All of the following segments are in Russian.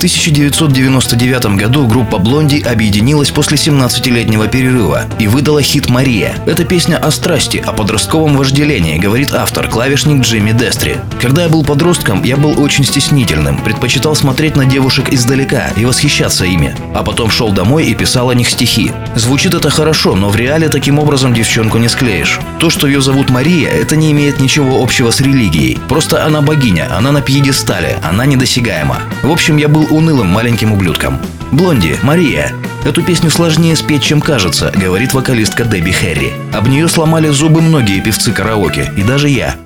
1999 году группа Блонди объединилась после 17-летнего перерыва и выдала хит «Мария». Это песня о страсти, о подростковом вожделении, говорит автор, клавишник Джимми Дестри. Когда я был подростком, я был очень стеснительным, предпочитал смотреть на девушек издалека и восхищаться ими, а потом шел домой и писал о них стихи. Звучит это хорошо, но в реале таким образом девчонку не склеишь. То, что ее зовут Мария, это не имеет ничего общего с религией. Просто она богиня, она на пьедестале, она недосягаема. В общем, я был унылым маленьким ублюдком. «Блонди, Мария». Эту песню сложнее спеть, чем кажется, говорит вокалистка Дебби Хэрри. Об нее сломали зубы многие певцы караоке, и даже я.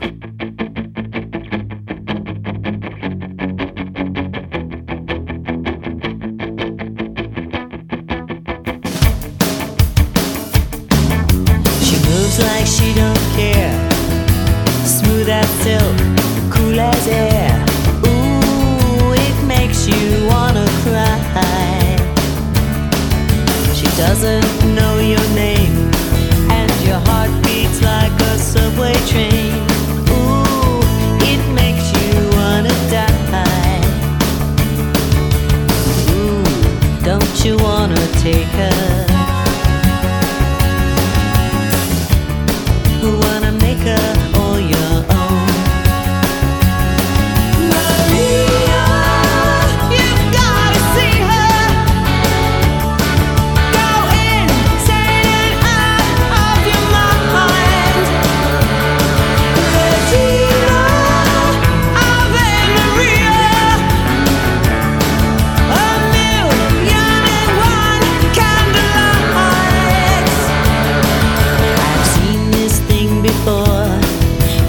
Like she don't care. Smooth as silk, doesn't know your name, and your heart beats like a subway train.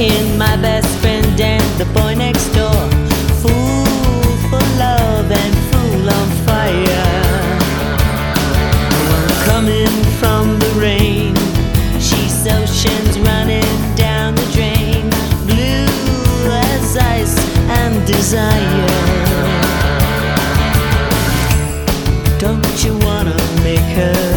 In my best friend and the boy next door. Fool for love and fool on fire. One coming from the rain. She's oceans running down the drain. Blue as ice and desire. Don't you wanna make her?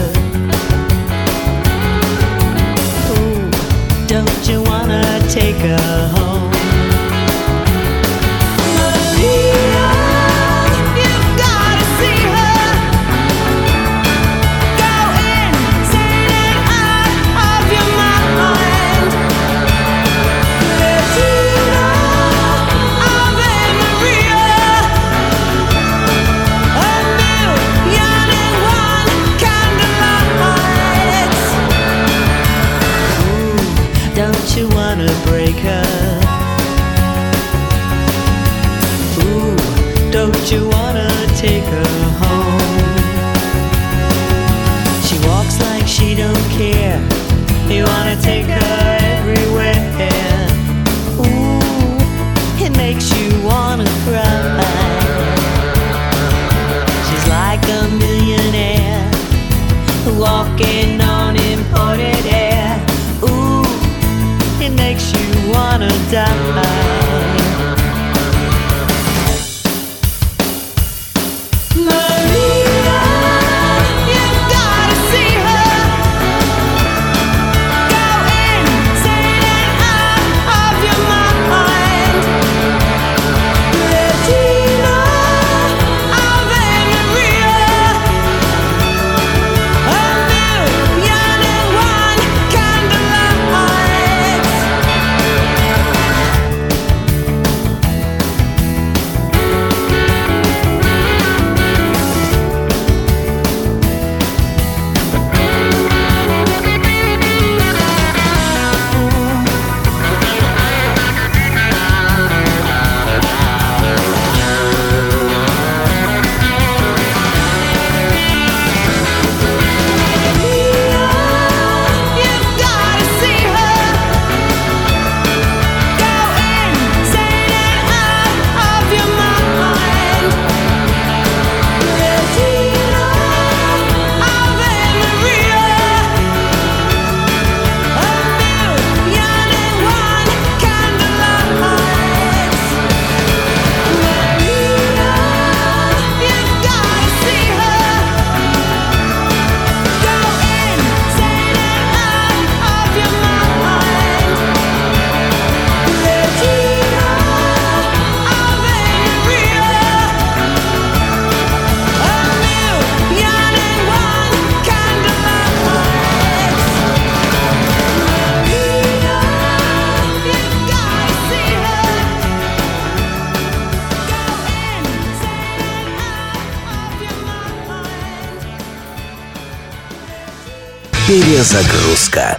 Don't you wanna take her home? She walks like she don't care. You wanna take her everywhere. Ooh, it makes you wanna cry. She's like a millionaire walking on imported air. Ooh, it makes you wanna die. Перезагрузка.